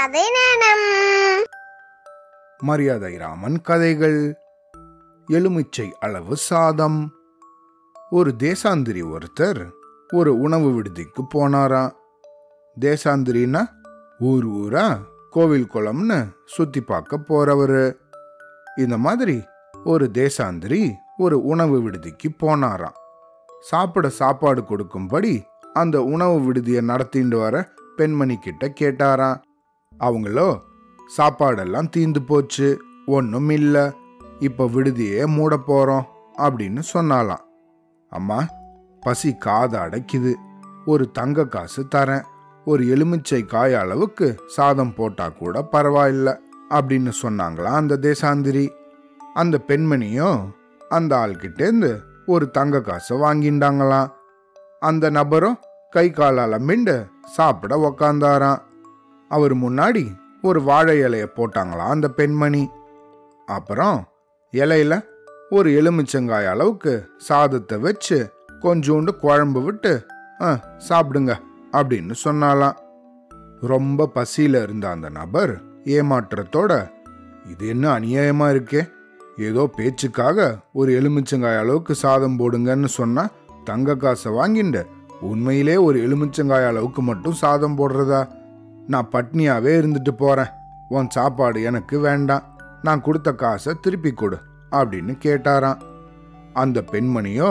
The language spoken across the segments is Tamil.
கதை நேரம். மரியாதை ராமன் கதைகள். எலுமிச்சை அளவு சாதம். ஒரு தேசாந்திரி ஒருத்தர் ஒரு உணவு விடுதிக்கு போனாராம் தேசாந்திரின்னா ஊர் ஊரா கோவில் குளம்னு சுத்தி பார்க்க போறவரு. இந்த மாதிரி ஒரு தேசாந்திரி ஒரு உணவு விடுதிக்கு போனாராம் சாப்பிட சாப்பாடு கொடுக்கும்படி அந்த உணவு விடுதியை நடத்திட்டு வர பெண்மணி கிட்ட கேட்டாராம் அவங்களோ சாப்பாடெல்லாம் தீந்து போச்சு. ஒன்றும் இல்லை. இப்போ விடுதியே மூட போகிறோம் அப்படின்னு சொன்னாலாம். அம்மா பசி காதடைக்குது ஒரு தங்க காசு தரேன். ஒரு எலுமிச்சை காய அளவுக்கு சாதம் போட்டா கூட பரவாயில்ல அப்படின்னு சொன்னாங்களாம் அந்த தேசாந்திரி. அந்த பெண்மணியும் அந்த ஆள்கிட்டேருந்து ஒரு தங்க காசை வாங்கிண்டாங்களாம். அந்த நபரும் கை காலால் மிண்டு சாப்பிட உக்காந்தாராம். அவர் முன்னாடி ஒரு வாழை இலைய போட்டாங்களாம் அந்த பெண்மணி? அப்புறம் இலையில ஒரு எலுமிச்சங்காய் அளவுக்கு சாதத்தை வச்சு கொஞ்சோண்டு குழம்பு விட்டு ஆ சாப்பிடுங்க அப்படின்னு சொன்னாலாம் ரொம்ப பசியில இருந்த அந்த நபர் ஏமாற்றத்தோட இது என்ன அநியாயமா இருக்கே? ஏதோ பேச்சுக்காக ஒரு எலுமிச்சங்காய் அளவுக்கு சாதம் போடுங்கன்னு சொன்னா தங்க காசை வாங்கிண்டு உண்மையிலே ஒரு எலுமிச்சங்காய் அளவுக்கு மட்டும் சாதம் போடுறதா? நான் பட்னியாவே இருந்துட்டு போறேன். உன் சாப்பாடு எனக்கு வேண்டாம். நான் கொடுத்த காசை திருப்பி கொடு அப்படின்னு கேட்டாராம். அந்த பெண்மணியோ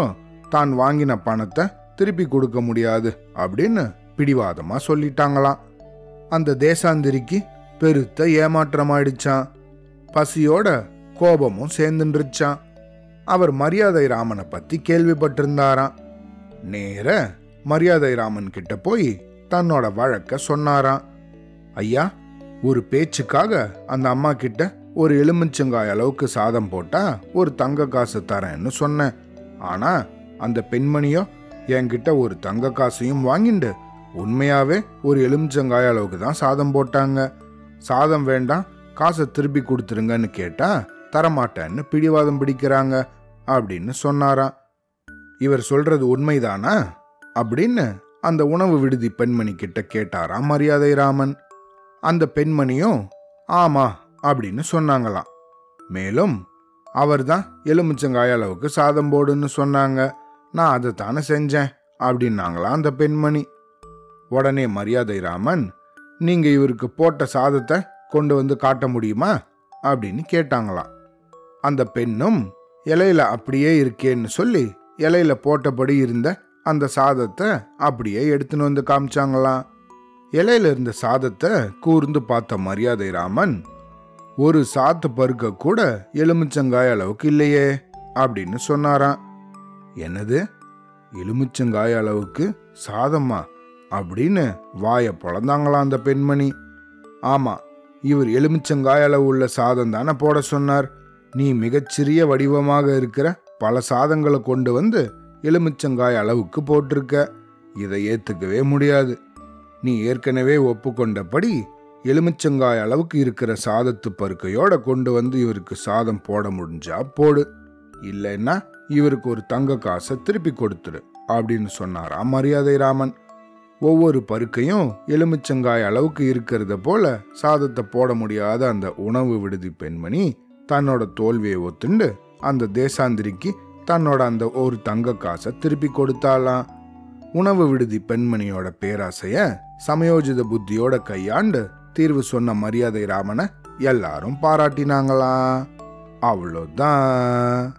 தான் வாங்கின பணத்தை திருப்பி கொடுக்க முடியாது அப்படின்னு பிடிவாதமா சொல்லிட்டாங்களாம். அந்த தேசாந்திரிக்கு பெருத்த ஏமாற்றமாயிடுச்சான் பசியோட கோபமும் சேர்ந்துருச்சான் அவர் மரியாதை ராமனை பத்தி கேள்விப்பட்டிருந்தாராம். நேர மரியாதை ராமன் கிட்ட போய் தன்னோட வழக்க சொன்னாராம். ஐயா ஒரு பேச்சுக்காக அந்த அம்மா கிட்ட ஒரு எலுமிச்சங்காய் அளவுக்கு சாதம் போட்டா ஒரு தங்க காசு தரேன்னு சொன்னேன். ஆனா அந்த பெண்மணியோ என்கிட்ட ஒரு தங்க காசையும் வாங்கிண்டு உண்மையாவே ஒரு எலுமிச்சங்காய் அளவுக்கு தான் சாதம் போட்டாங்க. சாதம் வேண்டாம் காசை திருப்பி கொடுத்துருங்கன்னு கேட்டா தரமாட்டேன்னு பிடிவாதம் பிடிக்கிறாங்க அப்படின்னு சொன்னாராம். இவர் சொல்றது உண்மைதானா? அப்படின்னு அந்த உணவு விடுதி பெண்மணி கிட்ட கேட்டாராம் மரியாதை ராமன் அந்த பெண்மணியும் ஆமா அப்படின்னு சொன்னாங்களாம். மேலும் அவர் தான் எலுமிச்சங்காய அளவுக்கு சாதம் போடுன்னு சொன்னாங்க. நான் அதை தானே செஞ்சேன் அப்படின்னாங்களாம் அந்த பெண்மணி. உடனே மரியாதை ராமன் நீங்க இவருக்கு போட்ட சாதத்தை கொண்டு வந்து காட்ட முடியுமா? அப்படின்னு கேட்டாங்களாம். அந்த பெண்ணும் இலையில அப்படியே இருக்கேன்னு சொல்லி இலையில போட்டபடி இருந்த அந்த சாதத்தை அப்படியே எடுத்துன்னு வந்து காமிச்சாங்களாம். இலையில இருந்த சாதத்தை கூர்ந்து பார்த்த மரியாதை ராமன் ஒரு சாத்து பருக்க கூட எலுமிச்சங்காய் அளவுக்கு இல்லையே அப்படின்னு சொன்னாராம். என்னது? எலுமிச்சங்காய் அளவுக்கு சாதமா அப்படின்னு வாயை பொழந்தாங்களாம் அந்த பெண்மணி. ஆமா இவர் எலுமிச்சங்காய் அளவு உள்ள சாதம் தானே போட சொன்னார். நீ மிகச்சிறிய வடிவமாக இருக்கிற பல சாதங்களை கொண்டு வந்து எலுமிச்சங்காய் அளவுக்கு போட்டிருக்க. இதை ஏத்துக்கவே முடியாது. நீ ஏற்கனவே ஒப்புக்கொண்டபடி எலுமிச்சங்காய் அளவுக்கு இருக்கிற சாதத்து பருக்கையோட கொண்டு வந்து இவருக்கு சாதம் போட முடிஞ்சா போடு. இல்லைன்னா இவருக்கு ஒரு தங்க காசை திருப்பி கொடுத்துடு அப்படின்னு சொன்னாராம் மரியாதை ராமன். ஒவ்வொரு பருக்கையும் எலுமிச்சங்காய் அளவுக்கு இருக்கிறத போல சாதத்தை போட முடியாத அந்த உணவு விடுதி பெண்மணி தன்னோட தோல்வியை ஒத்துண்டு அந்த தேசாந்திரிக்கு தன்னோட அந்த ஒரு தங்க காசை திருப்பி கொடுத்தாலாம் உணவு விடுதி பெண்மணியோட பேராசைய சமயோஜித புத்தியோட கையாண்டு தீர்வு சொன்ன மரியாதை ராமனை எல்லாரும் பாராட்டினாங்களா? அவ்வளோதான்.